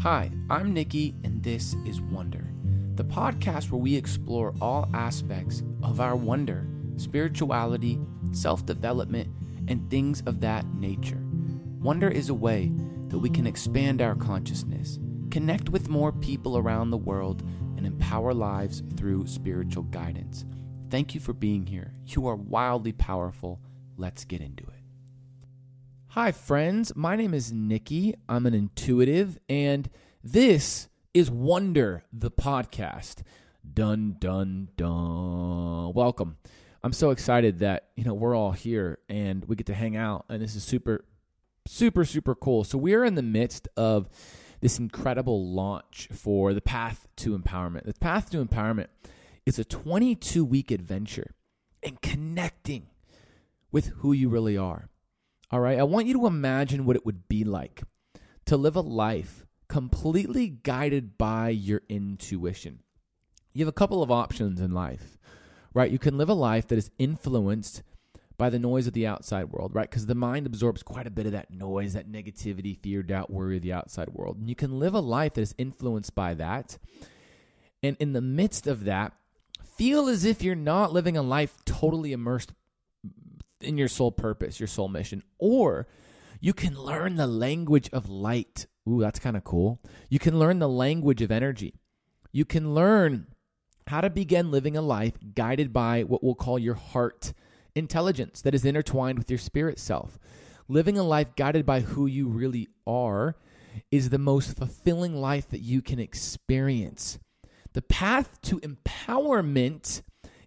Hi, I'm Nikki, and this is Wonder, the podcast where we explore all aspects of our wonder, spirituality, self development, and things of that nature. Wonder is a way that we can expand our consciousness, connect with more people around the world, and empower lives through spiritual guidance. Thank you for being here. You are wildly powerful. Let's get into it. Hi, friends. My name is Nikki. I'm an intuitive, and this is Wonder, the podcast. Dun, dun, dun. Welcome. I'm so excited that, you know, we're all here and we get to hang out, and this is super, super, super cool. So, we're in the midst of this incredible launch for the Path to Empowerment. The Path to Empowerment is a 22 week adventure in connecting with who you really are all right. I want you to imagine what it would be like to live a life completely guided by your intuition. You have a couple of options in life, right? You can live a life that is influenced by the noise of the outside world, right? Because the mind absorbs quite a bit of that noise, that negativity, fear, doubt, worry of the outside world. And you can live a life that is influenced by that. And in the midst of that, feel as if you're not living a life totally immersed in your soul purpose, your soul mission. Or you can learn the language of light. Ooh, that's kind of cool. You can learn the language of energy. You can learn how to begin living a life guided by what we'll call your heart intelligence that is intertwined with your spirit self. Living a life guided by who you really are is the most fulfilling life that you can experience. The path to empowerment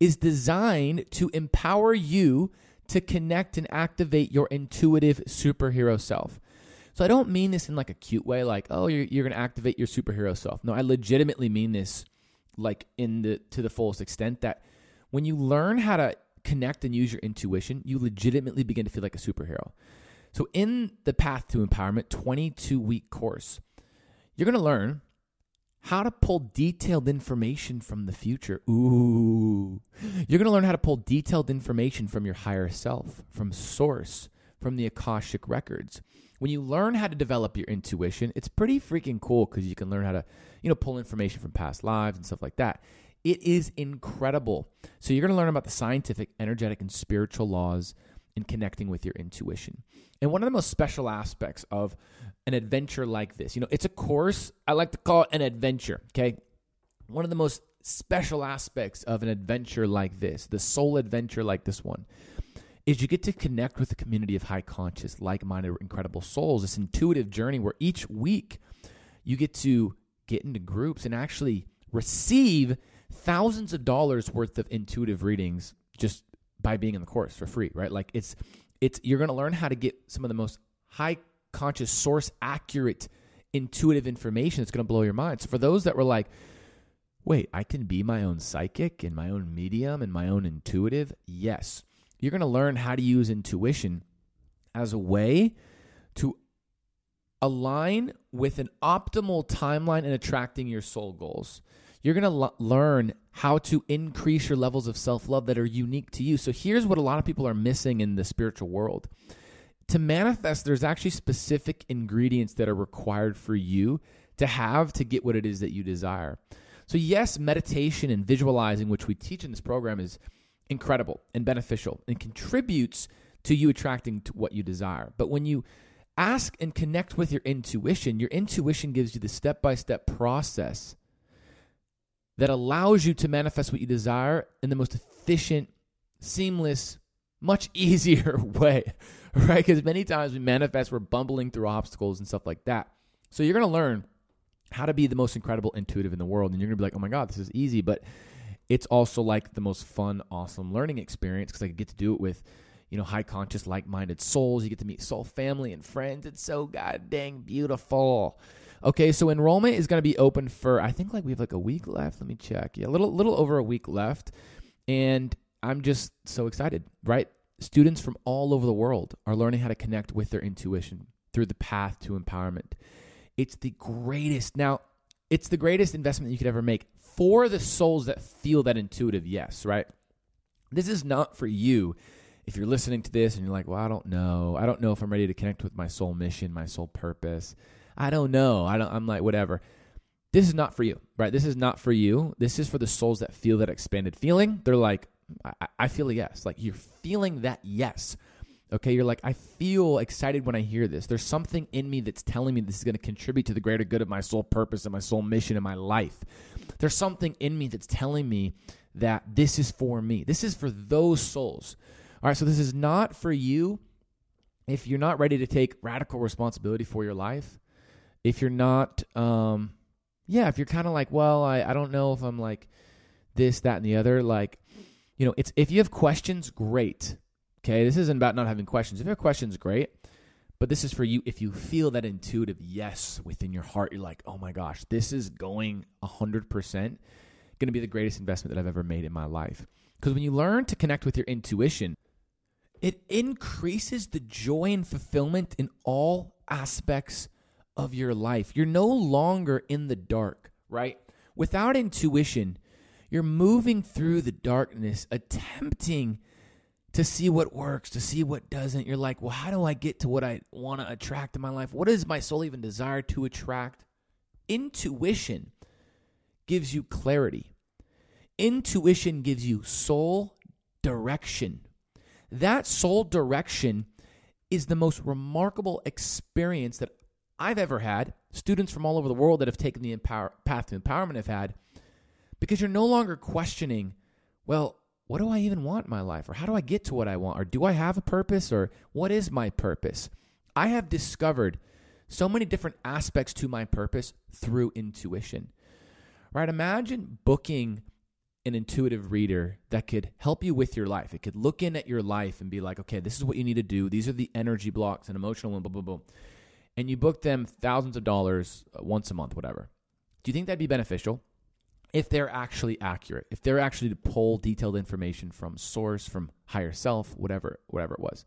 is designed to empower you to connect and activate your intuitive superhero self. So I don't mean this in like a cute way, like, oh, you're, you're going to activate your superhero self. No, I legitimately mean this like in the to the fullest extent that when you learn how to connect and use your intuition, you legitimately begin to feel like a superhero. So in the Path to Empowerment 22 week course, you're going to learn how to pull detailed information from the future. Ooh. You're going to learn how to pull detailed information from your higher self, from source, from the Akashic records. When you learn how to develop your intuition, it's pretty freaking cool because you can learn how to, you know, pull information from past lives and stuff like that. It is incredible. So you're going to learn about the scientific, energetic, and spiritual laws in connecting with your intuition. And one of the most special aspects of an adventure like this, you know, it's a course. I like to call it an adventure, okay? One of the most special aspects of an adventure like this, the soul adventure like this one, is you get to connect with a community of high conscious, like minded, incredible souls. This intuitive journey where each week you get to get into groups and actually receive thousands of dollars worth of intuitive readings just by being in the course for free, right? Like it's it's you're going to learn how to get some of the most high conscious source accurate intuitive information that's going to blow your mind. So for those that were like, "Wait, I can be my own psychic and my own medium and my own intuitive?" Yes. You're going to learn how to use intuition as a way to align with an optimal timeline in attracting your soul goals. You're going to learn how to increase your levels of self love that are unique to you. So here's what a lot of people are missing in the spiritual world. To manifest, there's actually specific ingredients that are required for you to have to get what it is that you desire. So, yes, meditation and visualizing, which we teach in this program, is incredible and beneficial and contributes to you attracting to what you desire. But when you ask and connect with your intuition, your intuition gives you the step by step process that allows you to manifest what you desire in the most efficient, seamless, much easier way, right? Because many times we manifest, we're bumbling through obstacles and stuff like that. So you're going to learn how to be the most incredible intuitive in the world. And you're going to be like, oh my God, this is easy. But it's also like the most fun, awesome learning experience because I get to do it with, you know, high conscious, like minded souls. You get to meet soul family and friends. It's so god dang beautiful. Okay, so enrollment is going to be open for I think like we have like a week left. Let me check. Yeah, a little little over a week left, and I'm just so excited. Right, students from all over the world are learning how to connect with their intuition through the path to empowerment. It's the greatest. Now, it's the greatest investment you could ever make for the souls that feel that intuitive yes. Right. This is not for you if you're listening to this and you're like, well, I don't know. I don't know if I'm ready to connect with my soul mission, my soul purpose. I don't know. I don't I'm like whatever. This is not for you, right? This is not for you. This is for the souls that feel that expanded feeling. They're like, I, I feel a yes. Like you're feeling that yes. Okay, you're like, I feel excited when I hear this. There's something in me that's telling me this is going to contribute to the greater good of my soul purpose and my soul mission in my life. There's something in me that's telling me that this is for me. This is for those souls. All right, so this is not for you if you're not ready to take radical responsibility for your life. If you're not, um, yeah, if you're kind of like, well, I, I don't know if I'm like this, that, and the other, like, you know, it's if you have questions, great. Okay, this isn't about not having questions. If you have questions, great. But this is for you if you feel that intuitive yes within your heart. You're like, oh my gosh, this is going 100% going to be the greatest investment that I've ever made in my life. Because when you learn to connect with your intuition, it increases the joy and fulfillment in all aspects of your life. You're no longer in the dark, right? Without intuition, you're moving through the darkness, attempting to see what works, to see what doesn't. You're like, well, how do I get to what I want to attract in my life? What does my soul even desire to attract? Intuition gives you clarity, intuition gives you soul direction. That soul direction is the most remarkable experience that I've ever had. Students from all over the world that have taken the empower- path to empowerment have had because you're no longer questioning, well, what do I even want in my life? Or how do I get to what I want? Or do I have a purpose? Or what is my purpose? I have discovered so many different aspects to my purpose through intuition. Right? Imagine booking an intuitive reader that could help you with your life. It could look in at your life and be like, okay, this is what you need to do. These are the energy blocks and emotional and blah, blah, blah. And you book them thousands of dollars uh, once a month, whatever. Do you think that'd be beneficial? if they're actually accurate, if they're actually to pull detailed information from source, from higher self, whatever, whatever it was.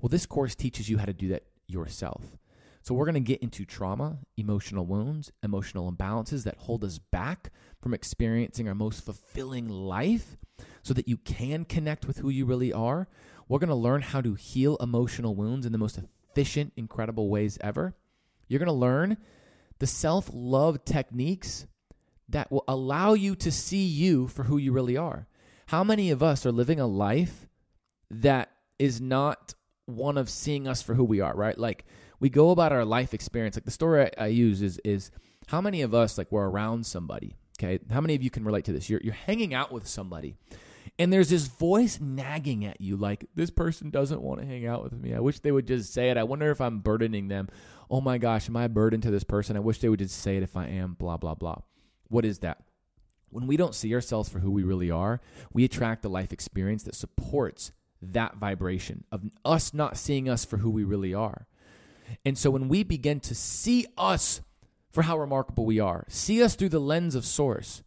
Well, this course teaches you how to do that yourself. So we're going to get into trauma, emotional wounds, emotional imbalances that hold us back from experiencing our most fulfilling life so that you can connect with who you really are. We're going to learn how to heal emotional wounds in the most efficient, incredible ways ever. You're going to learn the self-love techniques that will allow you to see you for who you really are. How many of us are living a life that is not one of seeing us for who we are, right? Like we go about our life experience. Like the story I, I use is is how many of us like we're around somebody, okay? How many of you can relate to this? You're you're hanging out with somebody and there's this voice nagging at you like this person doesn't want to hang out with me. I wish they would just say it. I wonder if I'm burdening them. Oh my gosh, am I a burden to this person? I wish they would just say it if I am blah blah blah. What is that? When we don't see ourselves for who we really are, we attract the life experience that supports that vibration of us not seeing us for who we really are. And so when we begin to see us for how remarkable we are, see us through the lens of source,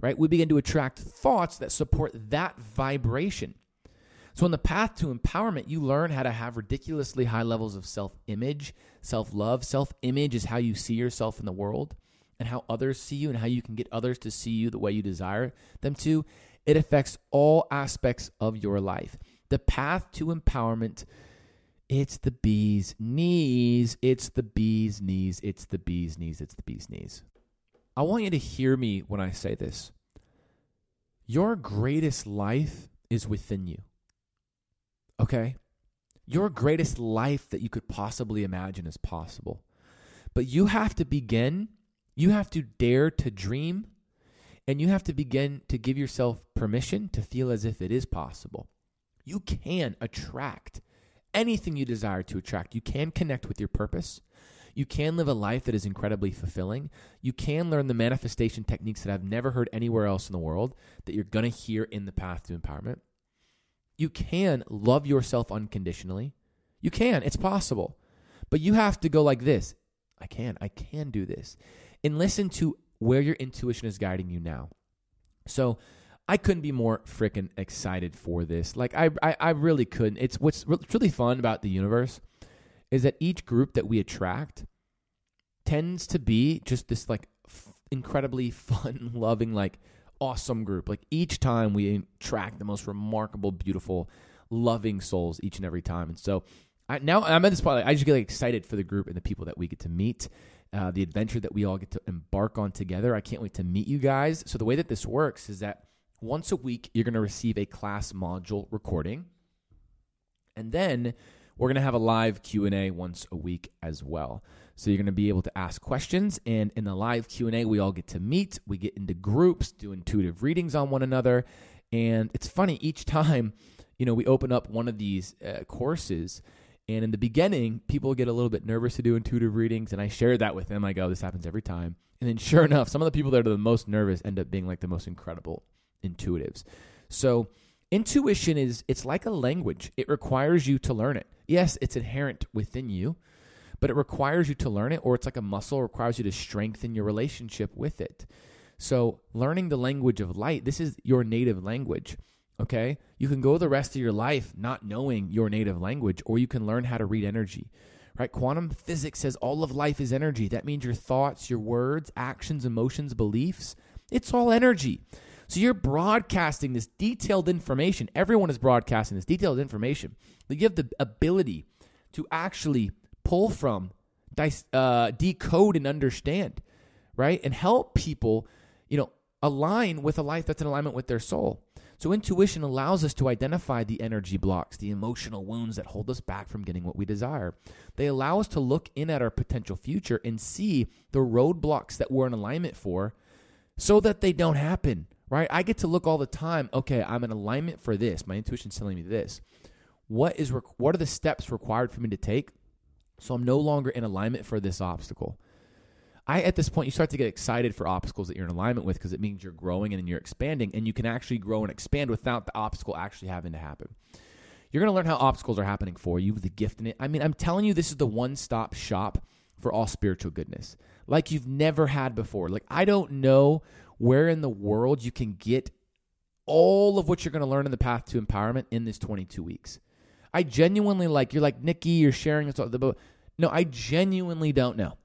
right? We begin to attract thoughts that support that vibration. So, on the path to empowerment, you learn how to have ridiculously high levels of self image, self love. Self image is how you see yourself in the world and how others see you and how you can get others to see you the way you desire them to, it affects all aspects of your life. The path to empowerment, it's the bee's knees. It's the bee's knees. It's the bee's knees. It's the bee's knees. I want you to hear me when I say this. Your greatest life is within you. Okay? Your greatest life that you could possibly imagine is possible. But you have to begin you have to dare to dream and you have to begin to give yourself permission to feel as if it is possible. You can attract anything you desire to attract. You can connect with your purpose. You can live a life that is incredibly fulfilling. You can learn the manifestation techniques that I've never heard anywhere else in the world that you're going to hear in the path to empowerment. You can love yourself unconditionally. You can, it's possible. But you have to go like this I can, I can do this and listen to where your intuition is guiding you now. So I couldn't be more freaking excited for this. Like I, I, I really couldn't. It's what's really fun about the universe is that each group that we attract tends to be just this like f- incredibly fun, loving, like awesome group. Like each time we attract the most remarkable, beautiful, loving souls each and every time. And so I, now I'm at this point. I just get like, excited for the group and the people that we get to meet, uh, the adventure that we all get to embark on together. I can't wait to meet you guys. So the way that this works is that once a week you're going to receive a class module recording, and then we're going to have a live Q&A once a week as well. So you're going to be able to ask questions and in the live Q&A we all get to meet, we get into groups, do intuitive readings on one another, and it's funny each time, you know, we open up one of these uh, courses and in the beginning, people get a little bit nervous to do intuitive readings and I share that with them. I go, this happens every time. And then sure enough, some of the people that are the most nervous end up being like the most incredible intuitives. So, intuition is it's like a language. It requires you to learn it. Yes, it's inherent within you, but it requires you to learn it or it's like a muscle, requires you to strengthen your relationship with it. So, learning the language of light, this is your native language. Okay? You can go the rest of your life not knowing your native language or you can learn how to read energy. Right? Quantum physics says all of life is energy. That means your thoughts, your words, actions, emotions, beliefs, it's all energy. So you're broadcasting this detailed information. Everyone is broadcasting this detailed information. You have the ability to actually pull from, uh, decode, and understand, right? And help people, you know, align with a life that's in alignment with their soul. So intuition allows us to identify the energy blocks, the emotional wounds that hold us back from getting what we desire. They allow us to look in at our potential future and see the roadblocks that we're in alignment for so that they don't happen right? I get to look all the time. Okay, I'm in alignment for this. My intuition's telling me this. What is what are the steps required for me to take so I'm no longer in alignment for this obstacle? I at this point you start to get excited for obstacles that you're in alignment with because it means you're growing and you're expanding and you can actually grow and expand without the obstacle actually having to happen. You're going to learn how obstacles are happening for you, the gift in it. I mean, I'm telling you this is the one-stop shop for all spiritual goodness. Like you've never had before. Like I don't know where in the world you can get all of what you're going to learn in the path to empowerment in this 22 weeks. I genuinely like you're like Nikki, you're sharing this. No, I genuinely don't know.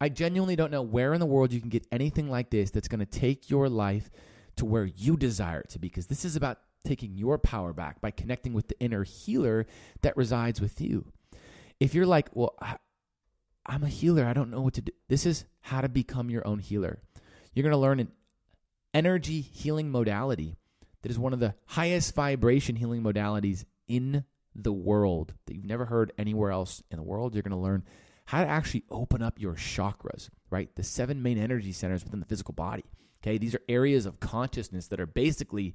I genuinely don't know where in the world you can get anything like this that's going to take your life to where you desire it to be. Because this is about taking your power back by connecting with the inner healer that resides with you. If you're like, well, I'm a healer, I don't know what to do. This is how to become your own healer. You're going to learn an energy healing modality that is one of the highest vibration healing modalities in the world that you've never heard anywhere else in the world. You're going to learn how to actually open up your chakras, right? The seven main energy centers within the physical body. Okay, these are areas of consciousness that are basically,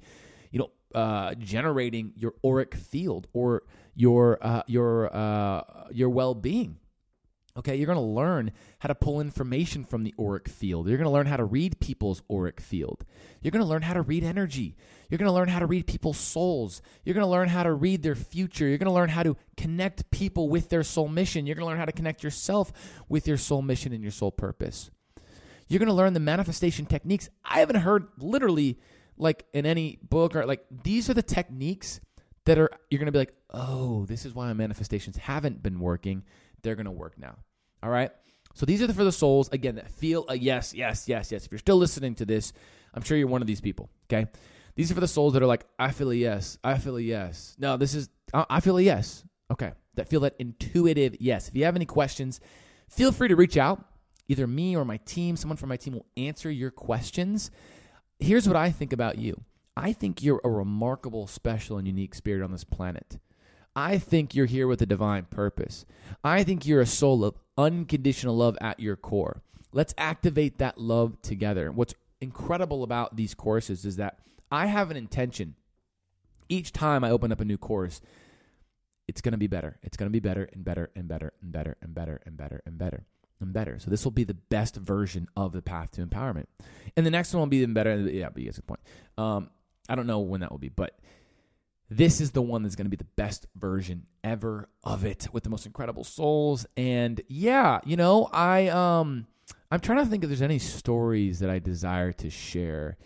you know, uh, generating your auric field or your uh, your uh, your well being. Okay, you're going to learn how to pull information from the auric field. You're going to learn how to read people's auric field. You're going to learn how to read energy. You're going to learn how to read people's souls. You're going to learn how to read their future. You're going to learn how to connect people with their soul mission. You're going to learn how to connect yourself with your soul mission and your soul purpose. You're going to learn the manifestation techniques. I haven't heard literally like in any book or like these are the techniques that are you're going to be like, "Oh, this is why my manifestations haven't been working." They're going to work now. All right? So these are for the souls, again, that feel a yes, yes, yes, yes. If you're still listening to this, I'm sure you're one of these people, okay? These are for the souls that are like, I feel a yes, I feel a yes. No, this is, I feel a yes. Okay. That feel that intuitive yes. If you have any questions, feel free to reach out. Either me or my team, someone from my team will answer your questions. Here's what I think about you I think you're a remarkable, special, and unique spirit on this planet. I think you're here with a divine purpose. I think you're a soul of unconditional love at your core. Let's activate that love together. What's incredible about these courses is that I have an intention. Each time I open up a new course, it's going to be better. It's going to be better and better and better and better and better and better and better and better. So this will be the best version of the path to empowerment. And the next one will be even better. Yeah, but that's the point. Um, I don't know when that will be, but this is the one that's going to be the best version ever of it with the most incredible souls and yeah you know i um i'm trying to think if there's any stories that i desire to share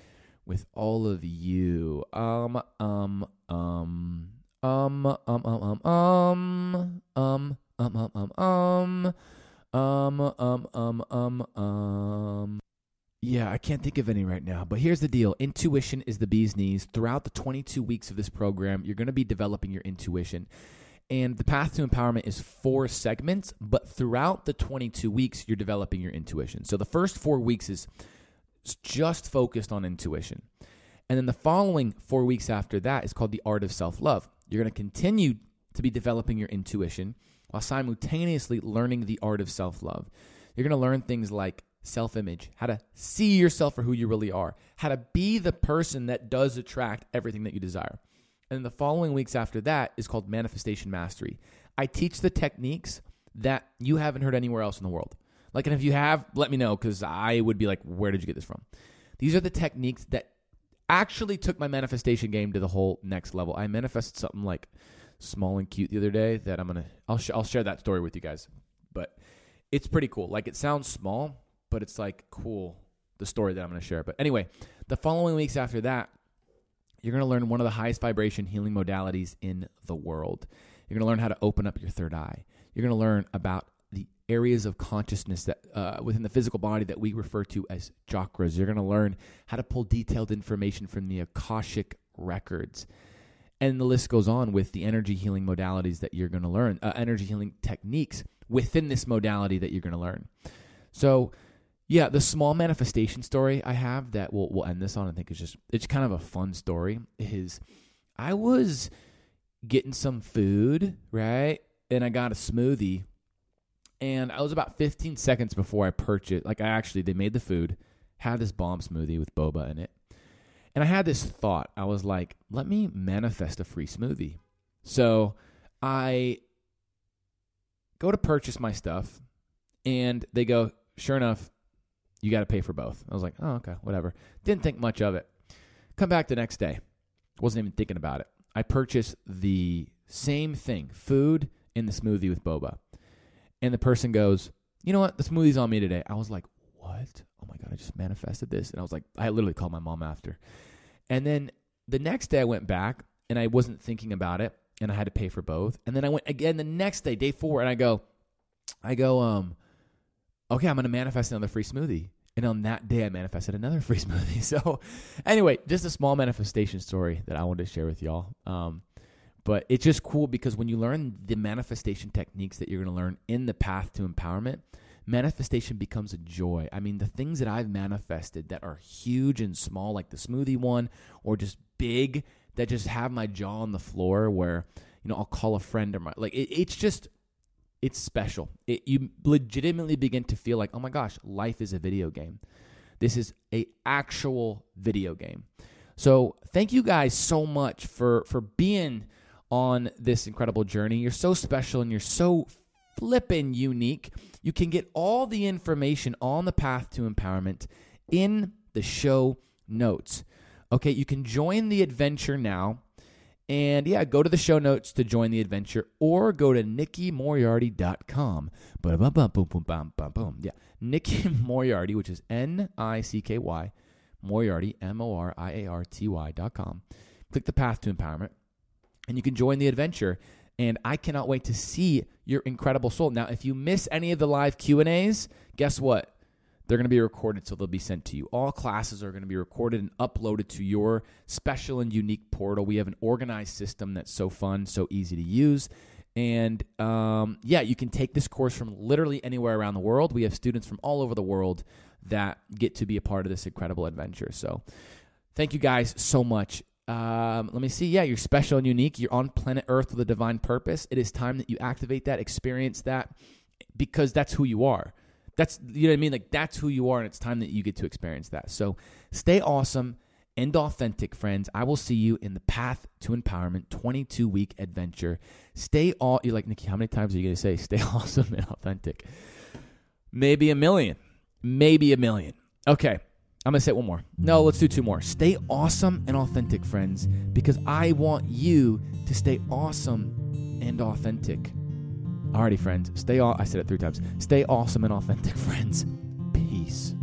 with all of you um um um um um um um um um um um um um um um um um um yeah, I can't think of any right now, but here's the deal. Intuition is the bee's knees. Throughout the 22 weeks of this program, you're going to be developing your intuition. And the path to empowerment is four segments, but throughout the 22 weeks, you're developing your intuition. So the first four weeks is just focused on intuition. And then the following four weeks after that is called the art of self love. You're going to continue to be developing your intuition while simultaneously learning the art of self love. You're going to learn things like self image, how to see yourself for who you really are, how to be the person that does attract everything that you desire. And the following weeks after that is called manifestation mastery. I teach the techniques that you haven't heard anywhere else in the world. Like, and if you have, let me know because I would be like, where did you get this from? These are the techniques that actually took my manifestation game to the whole next level. I manifested something like small and cute the other day that I'm gonna I'll sh- I'll share that story with you guys. But it's pretty cool. Like it sounds small, but it's like cool the story that I'm gonna share. But anyway, the following weeks after that, you're gonna learn one of the highest vibration healing modalities in the world. You're gonna learn how to open up your third eye. You're gonna learn about the areas of consciousness that uh, within the physical body that we refer to as chakras. You're gonna learn how to pull detailed information from the akashic records and the list goes on with the energy healing modalities that you're going to learn, uh, energy healing techniques within this modality that you're going to learn. So, yeah, the small manifestation story I have that we'll, we'll end this on, I think is just, it's kind of a fun story, is I was getting some food, right? And I got a smoothie. And I was about 15 seconds before I purchased, like I actually, they made the food, had this bomb smoothie with boba in it. And I had this thought. I was like, let me manifest a free smoothie. So I go to purchase my stuff, and they go, sure enough, you got to pay for both. I was like, oh, okay, whatever. Didn't think much of it. Come back the next day. Wasn't even thinking about it. I purchased the same thing, food in the smoothie with boba. And the person goes, you know what? The smoothie's on me today. I was like, what? Oh my God, I just manifested this. And I was like, I literally called my mom after. And then the next day I went back and I wasn't thinking about it and I had to pay for both. And then I went again the next day, day four, and I go, I go, um, okay, I'm going to manifest another free smoothie. And on that day, I manifested another free smoothie. So, anyway, just a small manifestation story that I wanted to share with y'all. Um, but it's just cool because when you learn the manifestation techniques that you're going to learn in the path to empowerment, manifestation becomes a joy. I mean, the things that I've manifested that are huge and small, like the smoothie one, or just big that just have my jaw on the floor where, you know, I'll call a friend or my, like, it, it's just, it's special. It, you legitimately begin to feel like, oh my gosh, life is a video game. This is a actual video game. So thank you guys so much for for being on this incredible journey. You're so special and you're so flippin' unique. You can get all the information on the path to empowerment in the show notes. Okay, you can join the adventure now. And yeah, go to the show notes to join the adventure or go to nickymoriarty.com. Boom, boom, boom, boom, boom. boom, boom. Yeah, Nicky Moriarty, which is N I C K Y, Moriarty, M O R I A R T Y.com. Click the path to empowerment and you can join the adventure and I cannot wait to see your incredible soul. Now, if you miss any of the live Q&As, guess what? They're going to be recorded so they'll be sent to you. All classes are going to be recorded and uploaded to your special and unique portal. We have an organized system that's so fun, so easy to use. And um, yeah, you can take this course from literally anywhere around the world. We have students from all over the world that get to be a part of this incredible adventure. So thank you guys so much. Um, let me see. Yeah, you're special and unique. You're on planet Earth with a divine purpose. It is time that you activate that, experience that, because that's who you are. That's you know what I mean. Like that's who you are, and it's time that you get to experience that. So stay awesome and authentic, friends. I will see you in the Path to Empowerment 22 week adventure. Stay all. You're like Nikki. How many times are you gonna say stay awesome and authentic? Maybe a million. Maybe a million. Okay. I'm going to say one more. No, let's do two more. Stay awesome and authentic, friends, because I want you to stay awesome and authentic. Alrighty, friends. Stay. Aw- I said it three times. Stay awesome and authentic, friends. Peace.